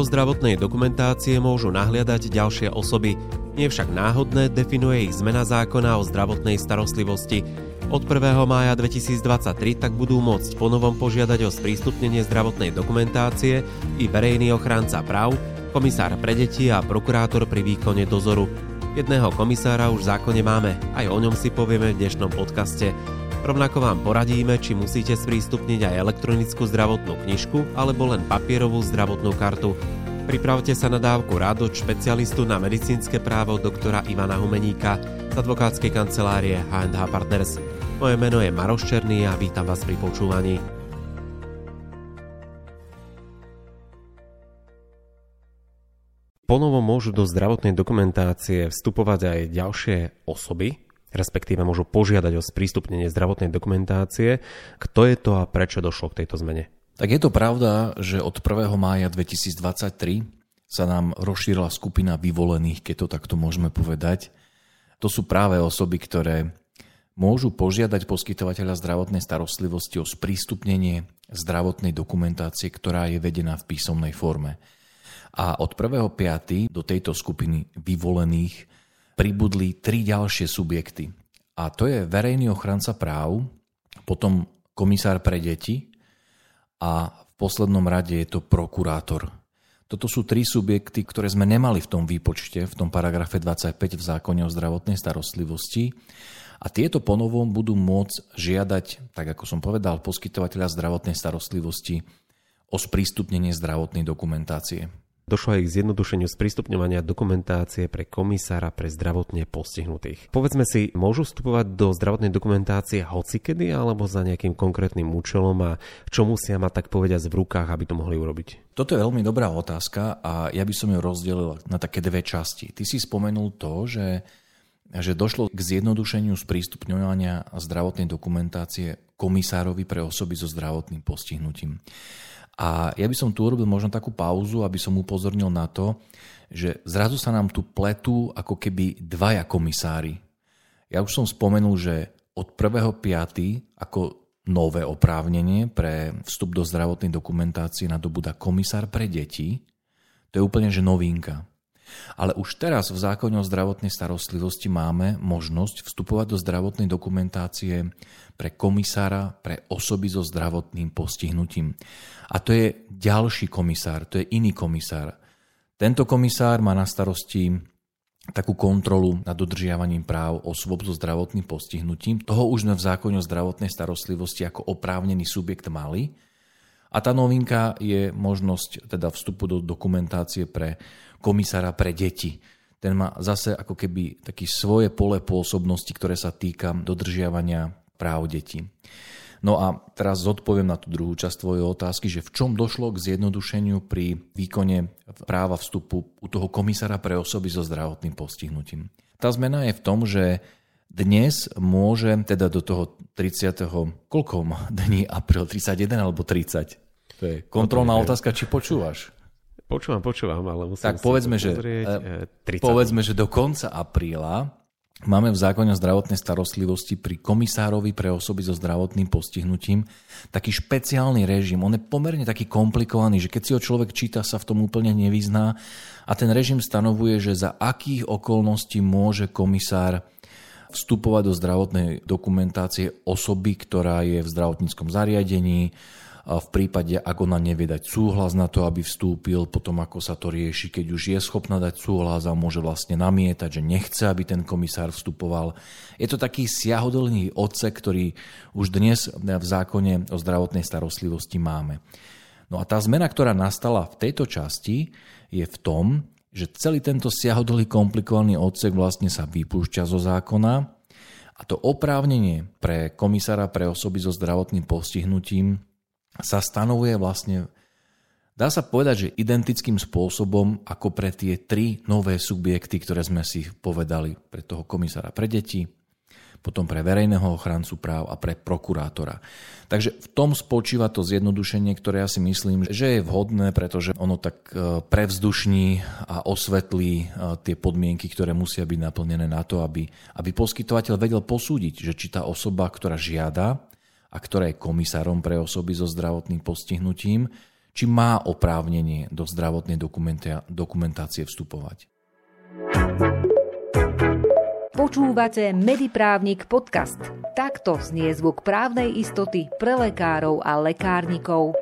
Do zdravotnej dokumentácie môžu nahliadať ďalšie osoby. Nie však náhodné definuje ich zmena zákona o zdravotnej starostlivosti. Od 1. mája 2023 tak budú môcť ponovom požiadať o sprístupnenie zdravotnej dokumentácie i verejný ochránca práv, komisár pre deti a prokurátor pri výkone dozoru. Jedného komisára už v zákone máme, aj o ňom si povieme v dnešnom podcaste. Rovnako vám poradíme, či musíte sprístupniť aj elektronickú zdravotnú knižku alebo len papierovú zdravotnú kartu. Pripravte sa na dávku rád od špecialistu na medicínske právo doktora Ivana Humeníka z advokátskej kancelárie H&H Partners. Moje meno je Maroš Černý a vítam vás pri počúvaní. Ponovo môžu do zdravotnej dokumentácie vstupovať aj ďalšie osoby, respektíve môžu požiadať o sprístupnenie zdravotnej dokumentácie. Kto je to a prečo došlo k tejto zmene? Tak je to pravda, že od 1. mája 2023 sa nám rozšírila skupina vyvolených, keď to takto môžeme povedať. To sú práve osoby, ktoré môžu požiadať poskytovateľa zdravotnej starostlivosti o sprístupnenie zdravotnej dokumentácie, ktorá je vedená v písomnej forme. A od 1.5. do tejto skupiny vyvolených pribudli tri ďalšie subjekty. A to je verejný ochranca práv, potom komisár pre deti a v poslednom rade je to prokurátor. Toto sú tri subjekty, ktoré sme nemali v tom výpočte, v tom paragrafe 25 v zákone o zdravotnej starostlivosti. A tieto ponovom budú môcť žiadať, tak ako som povedal, poskytovateľa zdravotnej starostlivosti o sprístupnenie zdravotnej dokumentácie. Došlo aj k zjednodušeniu sprístupňovania dokumentácie pre komisára pre zdravotne postihnutých. Povedzme si, môžu vstupovať do zdravotnej dokumentácie hocikedy alebo za nejakým konkrétnym účelom a čo musia mať tak povediať v rukách, aby to mohli urobiť? Toto je veľmi dobrá otázka a ja by som ju rozdelil na také dve časti. Ty si spomenul to, že že došlo k zjednodušeniu sprístupňovania zdravotnej dokumentácie komisárovi pre osoby so zdravotným postihnutím. A ja by som tu urobil možno takú pauzu, aby som upozornil na to, že zrazu sa nám tu pletú ako keby dvaja komisári. Ja už som spomenul, že od 1.5. ako nové oprávnenie pre vstup do zdravotnej dokumentácie na dobu dá komisár pre deti. To je úplne že novinka. Ale už teraz v zákone o zdravotnej starostlivosti máme možnosť vstupovať do zdravotnej dokumentácie pre komisára pre osoby so zdravotným postihnutím. A to je ďalší komisár, to je iný komisár. Tento komisár má na starosti takú kontrolu nad dodržiavaním práv osôb so zdravotným postihnutím. Toho už sme v zákone o zdravotnej starostlivosti ako oprávnený subjekt mali. A tá novinka je možnosť teda vstupu do dokumentácie pre komisára pre deti. Ten má zase ako keby taký svoje pole pôsobnosti, ktoré sa týka dodržiavania práv detí. No a teraz zodpoviem na tú druhú časť tvojej otázky, že v čom došlo k zjednodušeniu pri výkone práva vstupu u toho komisára pre osoby so zdravotným postihnutím. Tá zmena je v tom, že dnes môže teda do toho 30. koľkom dní apríl 31 alebo 30? To je kontrolná otázka, či počúvaš. Počúvam, počúvam, ale musím tak povedzme, že, pozrieť, 30. Eh, povedzme, že do konca apríla máme v zákone o zdravotnej starostlivosti pri komisárovi pre osoby so zdravotným postihnutím taký špeciálny režim. On je pomerne taký komplikovaný, že keď si ho človek číta, sa v tom úplne nevyzná a ten režim stanovuje, že za akých okolností môže komisár vstupovať do zdravotnej dokumentácie osoby, ktorá je v zdravotníckom zariadení, v prípade, ak ona nevie dať súhlas na to, aby vstúpil, potom ako sa to rieši, keď už je schopná dať súhlas a môže vlastne namietať, že nechce, aby ten komisár vstupoval. Je to taký siahodlný odsek, ktorý už dnes v zákone o zdravotnej starostlivosti máme. No a tá zmena, ktorá nastala v tejto časti, je v tom, že celý tento siahodlý komplikovaný odsek vlastne sa vypúšťa zo zákona a to oprávnenie pre komisára pre osoby so zdravotným postihnutím sa stanovuje vlastne, dá sa povedať, že identickým spôsobom ako pre tie tri nové subjekty, ktoré sme si povedali, pre toho komisára pre deti, potom pre verejného ochrancu práv a pre prokurátora. Takže v tom spočíva to zjednodušenie, ktoré ja si myslím, že je vhodné, pretože ono tak e, prevzdušní a osvetlí e, tie podmienky, ktoré musia byť naplnené na to, aby, aby poskytovateľ vedel posúdiť, že či tá osoba, ktorá žiada a ktorá je komisárom pre osoby so zdravotným postihnutím, či má oprávnenie do zdravotnej dokumentácie vstupovať. Počúvate Mediprávnik podcast. Takto znie zvuk právnej istoty pre lekárov a lekárnikov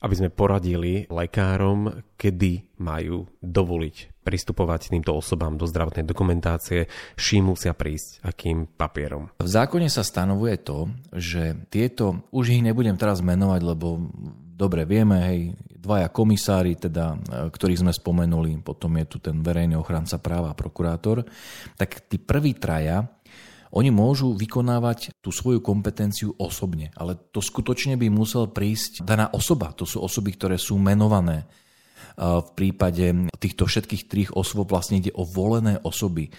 aby sme poradili lekárom, kedy majú dovoliť pristupovať týmto osobám do zdravotnej dokumentácie, čím musia prísť, akým papierom. V zákone sa stanovuje to, že tieto, už ich nebudem teraz menovať, lebo dobre vieme, hej, dvaja komisári, teda, ktorých sme spomenuli, potom je tu ten verejný ochranca práva a prokurátor, tak tí prví traja oni môžu vykonávať tú svoju kompetenciu osobne, ale to skutočne by musel prísť daná osoba. To sú osoby, ktoré sú menované. V prípade týchto všetkých trých osôb vlastne ide o volené osoby.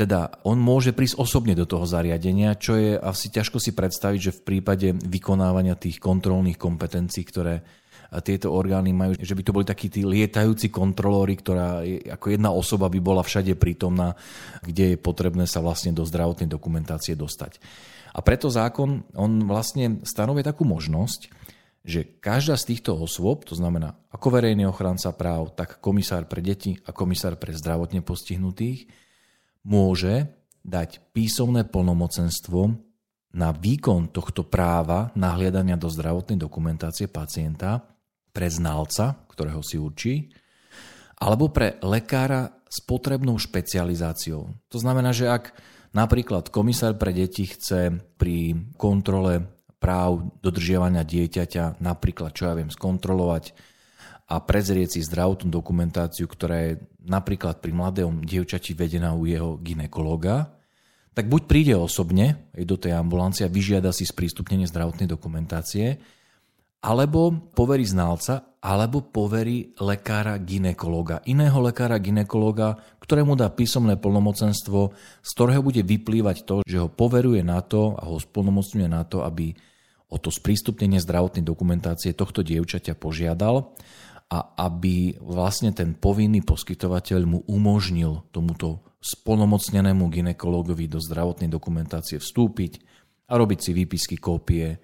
Teda on môže prísť osobne do toho zariadenia, čo je asi ťažko si predstaviť, že v prípade vykonávania tých kontrolných kompetencií, ktoré tieto orgány majú, že by to boli takí tí lietajúci kontrolóri, ktorá je, ako jedna osoba by bola všade prítomná, kde je potrebné sa vlastne do zdravotnej dokumentácie dostať. A preto zákon, on vlastne stanovuje takú možnosť, že každá z týchto osôb, to znamená ako verejný ochranca práv, tak komisár pre deti a komisár pre zdravotne postihnutých, môže dať písomné plnomocenstvo na výkon tohto práva nahliadania do zdravotnej dokumentácie pacienta pre znalca, ktorého si určí, alebo pre lekára s potrebnou špecializáciou. To znamená, že ak napríklad komisár pre deti chce pri kontrole práv dodržiavania dieťaťa napríklad, čo ja viem, skontrolovať a prezrieť si zdravotnú dokumentáciu, ktorá je napríklad pri mladom dievčati vedená u jeho ginekologa, tak buď príde osobne do tej ambulancie a vyžiada si sprístupnenie zdravotnej dokumentácie, alebo poverí znalca, alebo poverí lekára ginekologa. Iného lekára ginekologa, ktorému dá písomné plnomocenstvo, z ktorého bude vyplývať to, že ho poveruje na to a ho splnomocňuje na to, aby o to sprístupnenie zdravotnej dokumentácie tohto dievčaťa požiadal a aby vlastne ten povinný poskytovateľ mu umožnil tomuto splnomocnenému ginekologovi do zdravotnej dokumentácie vstúpiť a robiť si výpisky, kópie,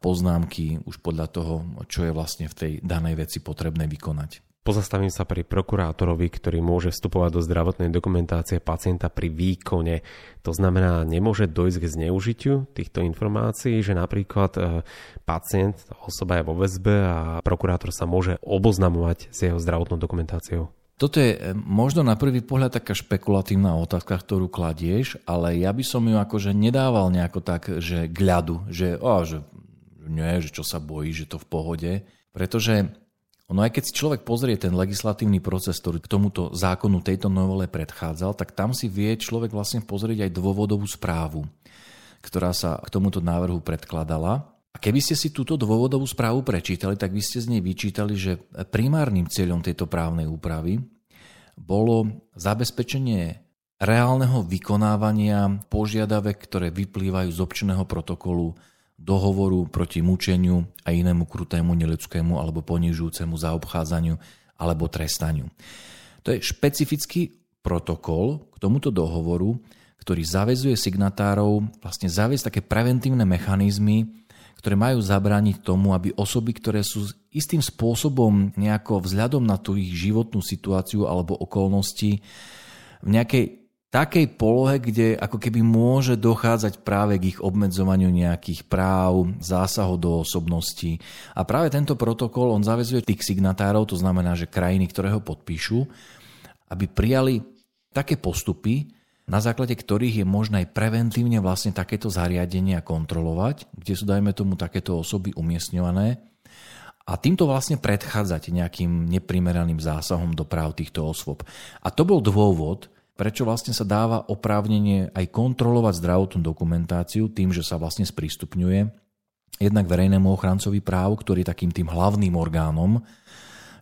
poznámky už podľa toho, čo je vlastne v tej danej veci potrebné vykonať. Pozastavím sa pri prokurátorovi, ktorý môže vstupovať do zdravotnej dokumentácie pacienta pri výkone. To znamená, nemôže dojsť k zneužitiu týchto informácií, že napríklad e, pacient, osoba je vo väzbe a prokurátor sa môže oboznamovať s jeho zdravotnou dokumentáciou. Toto je e, možno na prvý pohľad taká špekulatívna otázka, ktorú kladieš, ale ja by som ju akože nedával nejako tak, že gľadu, že, oh, že nie, že čo sa bojí, že to v pohode. Pretože ono aj keď si človek pozrie ten legislatívny proces, ktorý k tomuto zákonu tejto novele predchádzal, tak tam si vie človek vlastne pozrieť aj dôvodovú správu, ktorá sa k tomuto návrhu predkladala. A keby ste si túto dôvodovú správu prečítali, tak by ste z nej vyčítali, že primárnym cieľom tejto právnej úpravy bolo zabezpečenie reálneho vykonávania požiadavek, ktoré vyplývajú z občného protokolu dohovoru proti mučeniu a inému krutému, neľudskému alebo ponižujúcemu zaobchádzaniu alebo trestaniu. To je špecifický protokol k tomuto dohovoru, ktorý zavezuje signatárov vlastne zaviesť také preventívne mechanizmy, ktoré majú zabrániť tomu, aby osoby, ktoré sú istým spôsobom nejako vzhľadom na tú ich životnú situáciu alebo okolnosti v nejakej takej polohe, kde ako keby môže dochádzať práve k ich obmedzovaniu nejakých práv, zásahov do osobnosti. A práve tento protokol on zavezuje tých signatárov, to znamená, že krajiny, ktoré ho podpíšu, aby prijali také postupy, na základe ktorých je možné aj preventívne vlastne takéto zariadenia kontrolovať, kde sú, dajme tomu, takéto osoby umiestňované a týmto vlastne predchádzať nejakým neprimeraným zásahom do práv týchto osôb. A to bol dôvod, prečo vlastne sa dáva oprávnenie aj kontrolovať zdravotnú dokumentáciu tým, že sa vlastne sprístupňuje jednak verejnému ochrancovi práv, ktorý je takým tým hlavným orgánom,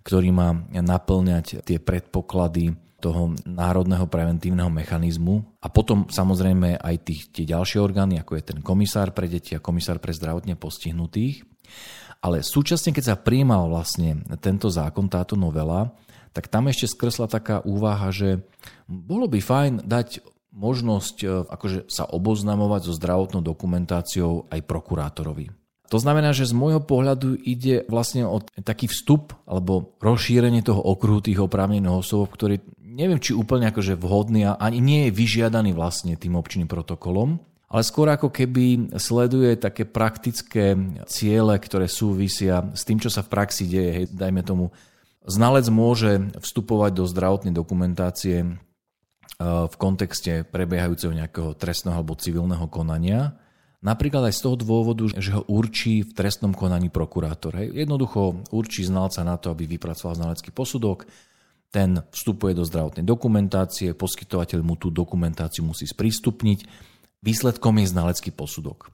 ktorý má naplňať tie predpoklady toho národného preventívneho mechanizmu a potom samozrejme aj tých, tie ďalšie orgány, ako je ten komisár pre deti a komisár pre zdravotne postihnutých. Ale súčasne, keď sa prijímal vlastne tento zákon, táto novela, tak tam ešte skresla taká úvaha, že bolo by fajn dať možnosť e, akože sa oboznamovať so zdravotnou dokumentáciou aj prokurátorovi. To znamená, že z môjho pohľadu ide vlastne o taký vstup alebo rozšírenie toho okruhu tých oprávnených osôb, ktorý neviem, či úplne akože vhodný a ani nie je vyžiadaný vlastne tým občinným protokolom, ale skôr ako keby sleduje také praktické ciele, ktoré súvisia s tým, čo sa v praxi deje. Hej, dajme tomu, znalec môže vstupovať do zdravotnej dokumentácie e, v kontexte prebiehajúceho nejakého trestného alebo civilného konania Napríklad aj z toho dôvodu, že ho určí v trestnom konaní prokurátor. Jednoducho určí znalca na to, aby vypracoval znalecký posudok, ten vstupuje do zdravotnej dokumentácie, poskytovateľ mu tú dokumentáciu musí sprístupniť, výsledkom je znalecký posudok.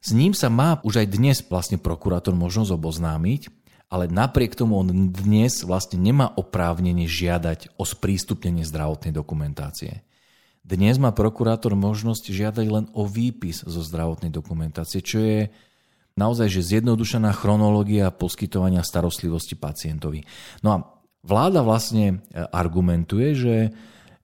S ním sa má už aj dnes vlastne prokurátor možnosť oboznámiť, ale napriek tomu on dnes vlastne nemá oprávnenie žiadať o sprístupnenie zdravotnej dokumentácie. Dnes má prokurátor možnosť žiadať len o výpis zo zdravotnej dokumentácie, čo je naozaj že zjednodušená chronológia poskytovania starostlivosti pacientovi. No a vláda vlastne e, argumentuje, že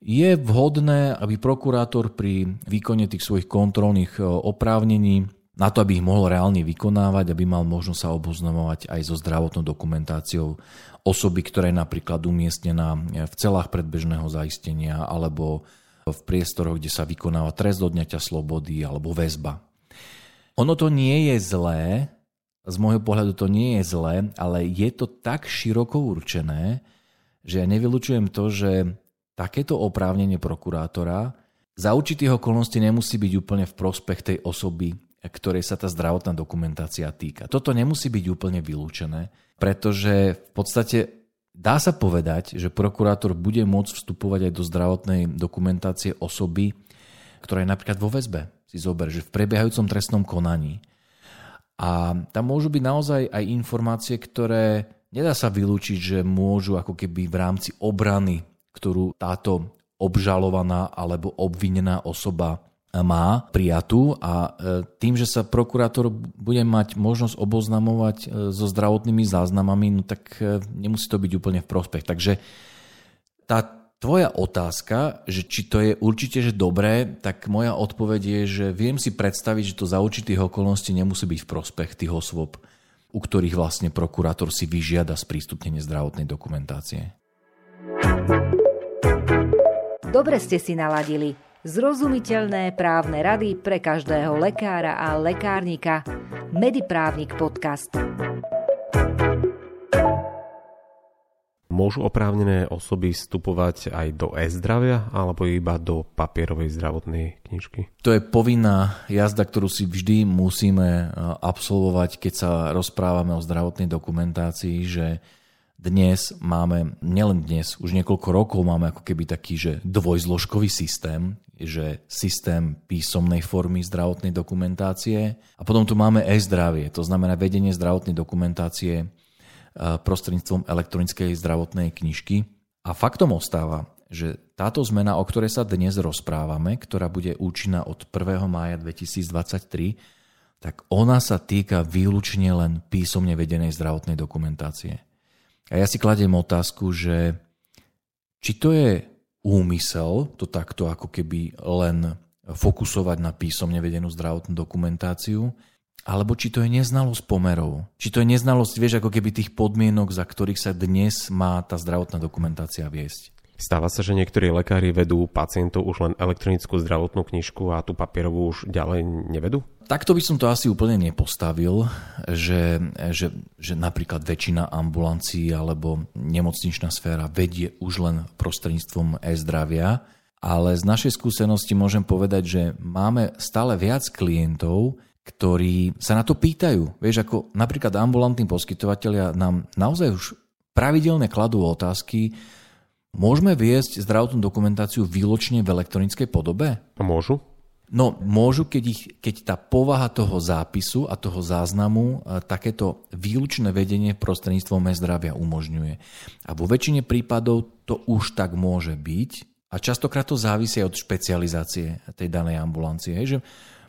je vhodné, aby prokurátor pri výkone tých svojich kontrolných e, oprávnení na to, aby ich mohol reálne vykonávať, aby mal možnosť sa oboznamovať aj so zdravotnou dokumentáciou osoby, ktorá je napríklad umiestnená v celách predbežného zaistenia alebo v priestoroch, kde sa vykonáva trest odňatia slobody alebo väzba. Ono to nie je zlé, z môjho pohľadu to nie je zlé, ale je to tak široko určené, že ja nevylučujem to, že takéto oprávnenie prokurátora za určitých okolností nemusí byť úplne v prospech tej osoby, ktorej sa tá zdravotná dokumentácia týka. Toto nemusí byť úplne vylúčené, pretože v podstate Dá sa povedať, že prokurátor bude môcť vstupovať aj do zdravotnej dokumentácie osoby, ktorá je napríklad vo väzbe. Si zober, že v prebiehajúcom trestnom konaní. A tam môžu byť naozaj aj informácie, ktoré nedá sa vylúčiť, že môžu ako keby v rámci obrany, ktorú táto obžalovaná alebo obvinená osoba má prijatú a e, tým, že sa prokurátor bude mať možnosť oboznamovať e, so zdravotnými záznamami, no tak e, nemusí to byť úplne v prospech. Takže tá tvoja otázka, že či to je určite že dobré, tak moja odpoveď je, že viem si predstaviť, že to za určitých okolností nemusí byť v prospech tých osôb, u ktorých vlastne prokurátor si vyžiada sprístupnenie zdravotnej dokumentácie. Dobre ste si naladili. Zrozumiteľné právne rady pre každého lekára a lekárnika. Mediprávnik podcast. Môžu oprávnené osoby vstupovať aj do e-zdravia alebo iba do papierovej zdravotnej knižky? To je povinná jazda, ktorú si vždy musíme e, absolvovať, keď sa rozprávame o zdravotnej dokumentácii, že dnes máme, nielen dnes, už niekoľko rokov máme ako keby taký, že dvojzložkový systém, že systém písomnej formy zdravotnej dokumentácie a potom tu máme e-zdravie, to znamená vedenie zdravotnej dokumentácie e, prostredníctvom elektronickej zdravotnej knižky. A faktom ostáva, že táto zmena, o ktorej sa dnes rozprávame, ktorá bude účinná od 1. mája 2023, tak ona sa týka výlučne len písomne vedenej zdravotnej dokumentácie. A ja si kladiem otázku, že či to je úmysel to takto ako keby len fokusovať na písomne vedenú zdravotnú dokumentáciu, alebo či to je neznalosť pomerov. Či to je neznalosť, vieš, ako keby tých podmienok, za ktorých sa dnes má tá zdravotná dokumentácia viesť. Stáva sa, že niektorí lekári vedú pacientov už len elektronickú zdravotnú knižku a tú papierovú už ďalej nevedú? Takto by som to asi úplne nepostavil, že, že, že napríklad väčšina ambulancií alebo nemocničná sféra vedie už len prostredníctvom e-zdravia, ale z našej skúsenosti môžem povedať, že máme stále viac klientov, ktorí sa na to pýtajú. Vieš, ako napríklad ambulantní poskytovateľia nám naozaj už pravidelne kladú otázky, Môžeme viesť zdravotnú dokumentáciu výločne v elektronickej podobe? A môžu? No, môžu, keď, ich, keď tá povaha toho zápisu a toho záznamu e, takéto výlučné vedenie prostredníctvom zdravia umožňuje. A vo väčšine prípadov to už tak môže byť a častokrát to závisí od špecializácie tej danej ambulancie. Hej, že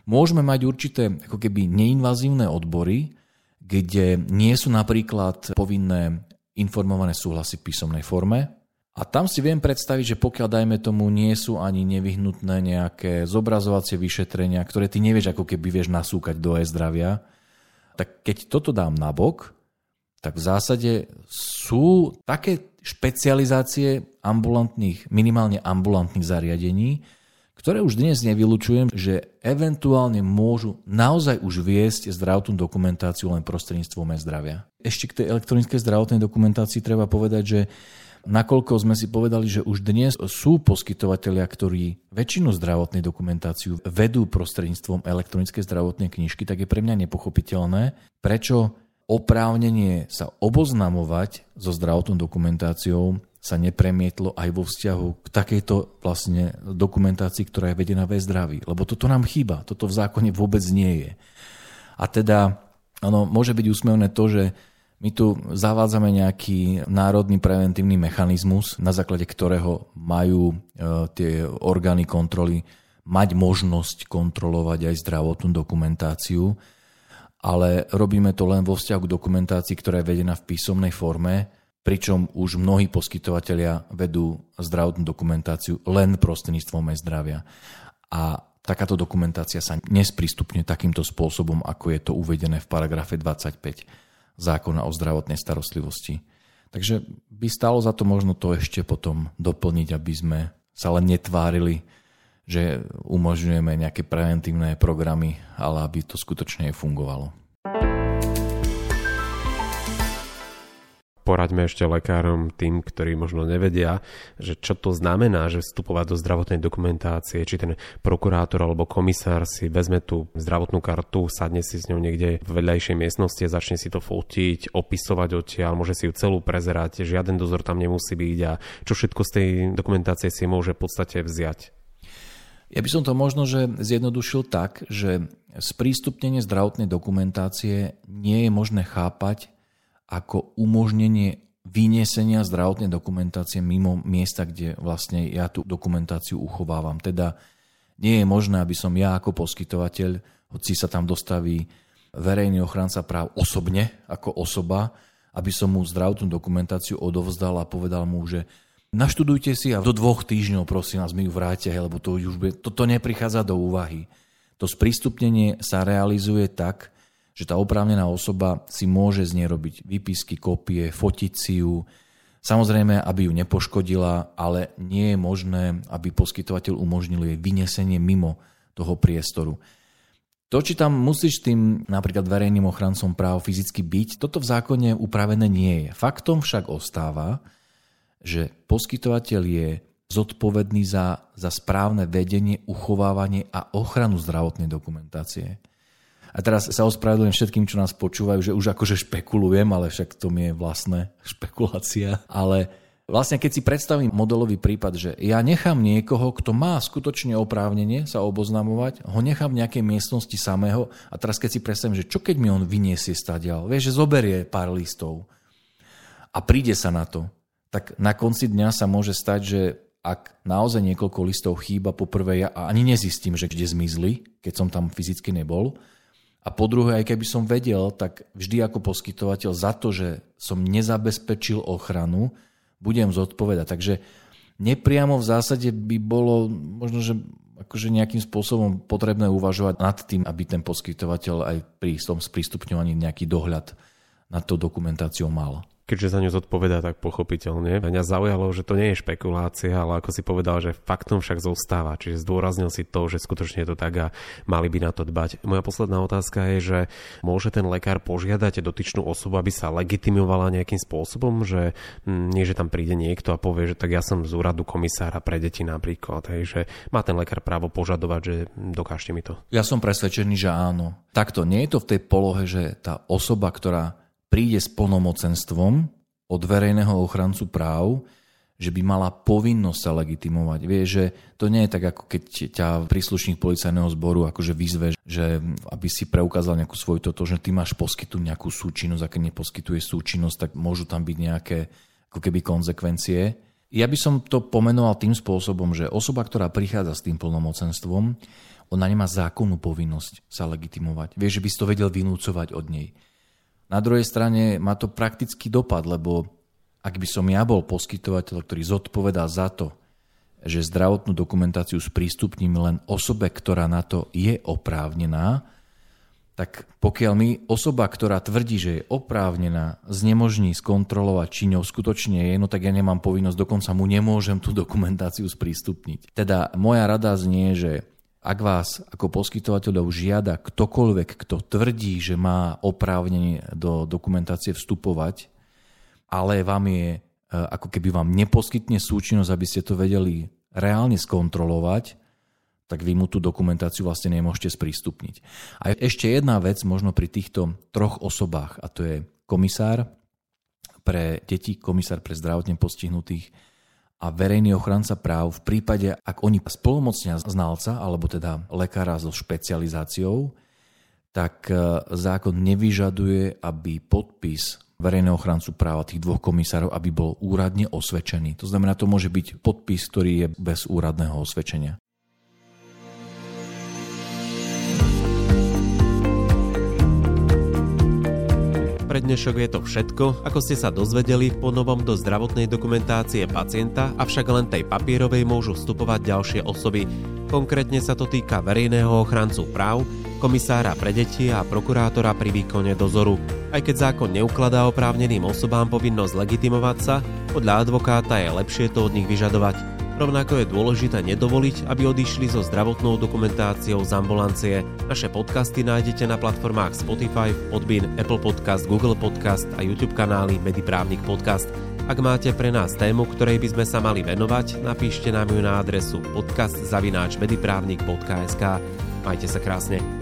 môžeme mať určité ako keby neinvazívne odbory, kde nie sú napríklad povinné informované súhlasy v písomnej forme, a tam si viem predstaviť, že pokiaľ dajme tomu nie sú ani nevyhnutné nejaké zobrazovacie vyšetrenia, ktoré ty nevieš ako keby vieš nasúkať do e-zdravia, Tak keď toto dám na bok, tak v zásade sú také špecializácie ambulantných, minimálne ambulantných zariadení, ktoré už dnes nevylučujem, že eventuálne môžu naozaj už viesť zdravotnú dokumentáciu len prostredníctvom e-zdravia. Ešte k tej elektronickej zdravotnej dokumentácii treba povedať, že nakoľko sme si povedali, že už dnes sú poskytovateľia, ktorí väčšinu zdravotnej dokumentáciu vedú prostredníctvom elektronickej zdravotnej knižky, tak je pre mňa nepochopiteľné, prečo oprávnenie sa oboznamovať so zdravotnou dokumentáciou sa nepremietlo aj vo vzťahu k takejto vlastne dokumentácii, ktorá je vedená ve zdraví. Lebo toto nám chýba, toto v zákone vôbec nie je. A teda, ono môže byť úsmevné to, že my tu zavádzame nejaký národný preventívny mechanizmus, na základe ktorého majú e, tie orgány kontroly mať možnosť kontrolovať aj zdravotnú dokumentáciu, ale robíme to len vo vzťahu k dokumentácii, ktorá je vedená v písomnej forme, pričom už mnohí poskytovateľia vedú zdravotnú dokumentáciu len prostredníctvom zdravia. A takáto dokumentácia sa nesprístupňuje takýmto spôsobom, ako je to uvedené v paragrafe 25 zákona o zdravotnej starostlivosti. Takže by stalo za to možno to ešte potom doplniť, aby sme sa len netvárili, že umožňujeme nejaké preventívne programy, ale aby to skutočne fungovalo. Poraďme ešte lekárom, tým, ktorí možno nevedia, že čo to znamená, že vstupovať do zdravotnej dokumentácie, či ten prokurátor alebo komisár si vezme tú zdravotnú kartu, sadne si s ňou niekde v vedľajšej miestnosti a začne si to fotiť, opisovať odtiaľ, môže si ju celú prezerať, žiaden dozor tam nemusí byť a čo všetko z tej dokumentácie si môže v podstate vziať. Ja by som to možno, že zjednodušil tak, že sprístupnenie zdravotnej dokumentácie nie je možné chápať ako umožnenie vyniesenia zdravotnej dokumentácie mimo miesta, kde vlastne ja tú dokumentáciu uchovávam. Teda nie je možné, aby som ja ako poskytovateľ, hoci sa tam dostaví verejný ochranca práv osobne, ako osoba, aby som mu zdravotnú dokumentáciu odovzdal a povedal mu, že naštudujte si a do dvoch týždňov prosím vás mi ju vráte, lebo to už bude, toto neprichádza do úvahy. To sprístupnenie sa realizuje tak, že tá oprávnená osoba si môže z nej robiť výpisky, kopie, fotiť si ju, samozrejme, aby ju nepoškodila, ale nie je možné, aby poskytovateľ umožnil jej vynesenie mimo toho priestoru. To, či tam musíš tým napríklad verejným ochrancom práv fyzicky byť, toto v zákone upravené nie je. Faktom však ostáva, že poskytovateľ je zodpovedný za, za správne vedenie, uchovávanie a ochranu zdravotnej dokumentácie. A teraz sa ospravedlňujem všetkým, čo nás počúvajú, že už akože špekulujem, ale však to mi je vlastné špekulácia. Ale vlastne keď si predstavím modelový prípad, že ja nechám niekoho, kto má skutočne oprávnenie sa oboznamovať, ho nechám v nejakej miestnosti samého a teraz keď si predstavím, že čo keď mi on vyniesie stadial, vieš, že zoberie pár listov a príde sa na to, tak na konci dňa sa môže stať, že ak naozaj niekoľko listov chýba, poprvé ja ani nezistím, že kde zmizli, keď som tam fyzicky nebol, a po druhé, aj keby som vedel, tak vždy ako poskytovateľ za to, že som nezabezpečil ochranu, budem zodpovedať. Takže nepriamo v zásade by bolo možno, že akože nejakým spôsobom potrebné uvažovať nad tým, aby ten poskytovateľ aj pri tom sprístupňovaní nejaký dohľad nad tou dokumentáciou mal keďže za ňu zodpovedá tak pochopiteľne. Mňa zaujalo, že to nie je špekulácia, ale ako si povedal, že faktom však zostáva. Čiže zdôraznil si to, že skutočne je to tak a mali by na to dbať. Moja posledná otázka je, že môže ten lekár požiadať dotyčnú osobu, aby sa legitimovala nejakým spôsobom, že hm, nie, že tam príde niekto a povie, že tak ja som z úradu komisára pre deti napríklad, hej, že má ten lekár právo požadovať, že dokážte mi to. Ja som presvedčený, že áno. Takto, nie je to v tej polohe, že tá osoba, ktorá príde s plnomocenstvom od verejného ochrancu práv, že by mala povinnosť sa legitimovať. Vie, že to nie je tak, ako keď ťa príslušník policajného zboru akože vyzve, že aby si preukázal nejakú svoju toto, že ty máš poskytnúť nejakú súčinnosť, a keď neposkytuje súčinnosť, tak môžu tam byť nejaké ako keby konzekvencie. Ja by som to pomenoval tým spôsobom, že osoba, ktorá prichádza s tým plnomocenstvom, ona nemá zákonnú povinnosť sa legitimovať. Vie, že by si to vedel vynúcovať od nej. Na druhej strane má to praktický dopad, lebo ak by som ja bol poskytovateľ, ktorý zodpovedá za to, že zdravotnú dokumentáciu sprístupním len osobe, ktorá na to je oprávnená, tak pokiaľ mi osoba, ktorá tvrdí, že je oprávnená, znemožní skontrolovať, či ňou skutočne je, no tak ja nemám povinnosť, dokonca mu nemôžem tú dokumentáciu sprístupniť. Teda moja rada znie, že ak vás ako poskytovateľov žiada ktokoľvek, kto tvrdí, že má oprávnenie do dokumentácie vstupovať, ale vám je, e, ako keby vám neposkytne súčinnosť, aby ste to vedeli reálne skontrolovať, tak vy mu tú dokumentáciu vlastne nemôžete sprístupniť. A ešte jedna vec možno pri týchto troch osobách, a to je komisár pre deti, komisár pre zdravotne postihnutých a verejný ochranca práv v prípade, ak oni spolumocnia znalca, alebo teda lekára so špecializáciou, tak e, zákon nevyžaduje, aby podpis verejného ochrancu práva tých dvoch komisárov, aby bol úradne osvedčený. To znamená, to môže byť podpis, ktorý je bez úradného osvedčenia. Pre dnešok je to všetko, ako ste sa dozvedeli, po novom do zdravotnej dokumentácie pacienta, avšak len tej papierovej môžu vstupovať ďalšie osoby. Konkrétne sa to týka verejného ochrancu práv, komisára pre deti a prokurátora pri výkone dozoru. Aj keď zákon neukladá oprávneným osobám povinnosť legitimovať sa, podľa advokáta je lepšie to od nich vyžadovať. Rovnako je dôležité nedovoliť, aby odišli so zdravotnou dokumentáciou z ambulancie. Naše podcasty nájdete na platformách Spotify, Podbean, Apple Podcast, Google Podcast a YouTube kanály Mediprávnik Podcast. Ak máte pre nás tému, ktorej by sme sa mali venovať, napíšte nám ju na adresu podcast.mediprávnik.sk. Majte sa krásne.